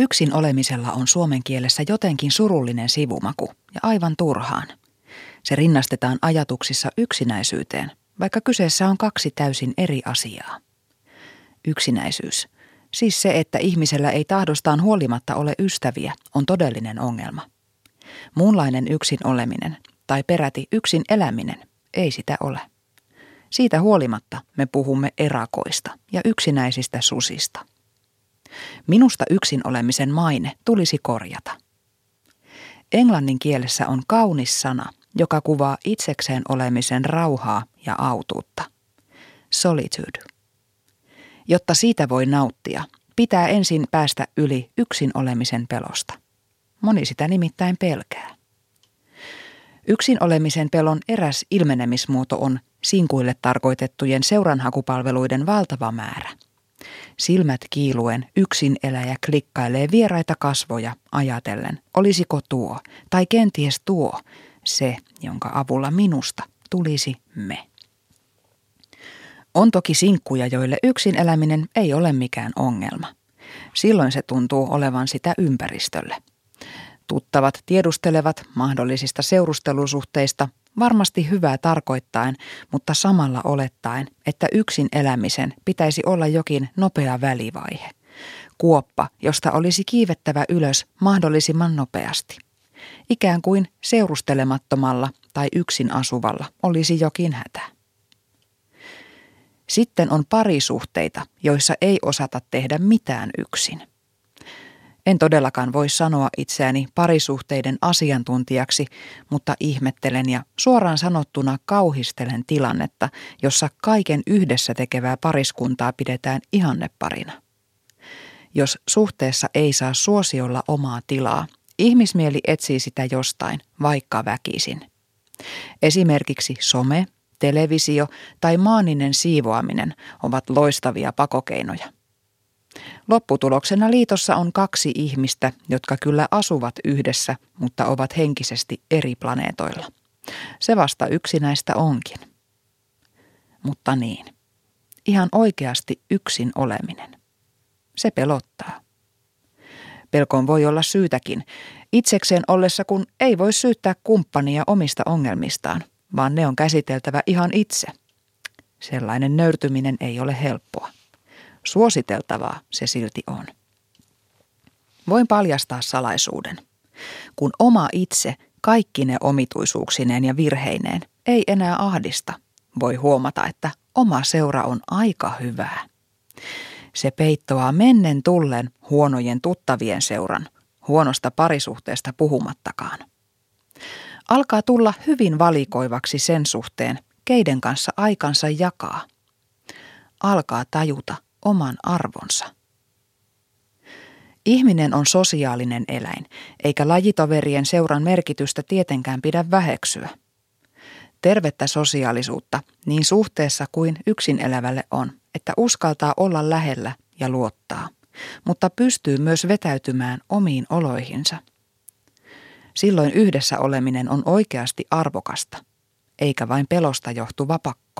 Yksin olemisella on suomen kielessä jotenkin surullinen sivumaku ja aivan turhaan. Se rinnastetaan ajatuksissa yksinäisyyteen, vaikka kyseessä on kaksi täysin eri asiaa. Yksinäisyys, siis se, että ihmisellä ei tahdostaan huolimatta ole ystäviä, on todellinen ongelma. Muunlainen yksin oleminen tai peräti yksin eläminen ei sitä ole. Siitä huolimatta me puhumme erakoista ja yksinäisistä susista. Minusta yksin olemisen maine tulisi korjata. Englannin kielessä on kaunis sana, joka kuvaa itsekseen olemisen rauhaa ja autuutta. Solitude. Jotta siitä voi nauttia, pitää ensin päästä yli yksin olemisen pelosta. Moni sitä nimittäin pelkää. Yksin olemisen pelon eräs ilmenemismuoto on sinkuille tarkoitettujen seuranhakupalveluiden valtava määrä. Silmät kiiluen yksin eläjä klikkailee vieraita kasvoja ajatellen, olisiko tuo tai kenties tuo se, jonka avulla minusta tulisi me. On toki sinkkuja, joille yksin eläminen ei ole mikään ongelma. Silloin se tuntuu olevan sitä ympäristölle. Tuttavat tiedustelevat mahdollisista seurustelusuhteista varmasti hyvää tarkoittaen, mutta samalla olettaen, että yksin elämisen pitäisi olla jokin nopea välivaihe. Kuoppa, josta olisi kiivettävä ylös mahdollisimman nopeasti. Ikään kuin seurustelemattomalla tai yksin asuvalla olisi jokin hätä. Sitten on parisuhteita, joissa ei osata tehdä mitään yksin. En todellakaan voi sanoa itseäni parisuhteiden asiantuntijaksi, mutta ihmettelen ja suoraan sanottuna kauhistelen tilannetta, jossa kaiken yhdessä tekevää pariskuntaa pidetään ihanneparina. Jos suhteessa ei saa suosiolla omaa tilaa, ihmismieli etsii sitä jostain, vaikka väkisin. Esimerkiksi some, televisio tai maaninen siivoaminen ovat loistavia pakokeinoja. Lopputuloksena liitossa on kaksi ihmistä, jotka kyllä asuvat yhdessä, mutta ovat henkisesti eri planeetoilla. Se vasta yksinäistä onkin. Mutta niin, ihan oikeasti yksin oleminen. Se pelottaa. Pelkoon voi olla syytäkin, itsekseen ollessa kun ei voi syyttää kumppania omista ongelmistaan, vaan ne on käsiteltävä ihan itse. Sellainen nöyrtyminen ei ole helppoa. Suositeltavaa se silti on. Voin paljastaa salaisuuden. Kun oma itse, kaikki ne omituisuuksineen ja virheineen, ei enää ahdista, voi huomata, että oma seura on aika hyvää. Se peittoaa mennen tullen huonojen tuttavien seuran, huonosta parisuhteesta puhumattakaan. Alkaa tulla hyvin valikoivaksi sen suhteen, keiden kanssa aikansa jakaa. Alkaa tajuta, oman arvonsa. Ihminen on sosiaalinen eläin, eikä lajitoverien seuran merkitystä tietenkään pidä väheksyä. Tervettä sosiaalisuutta niin suhteessa kuin yksin elävälle on, että uskaltaa olla lähellä ja luottaa, mutta pystyy myös vetäytymään omiin oloihinsa. Silloin yhdessä oleminen on oikeasti arvokasta, eikä vain pelosta johtuva pakko.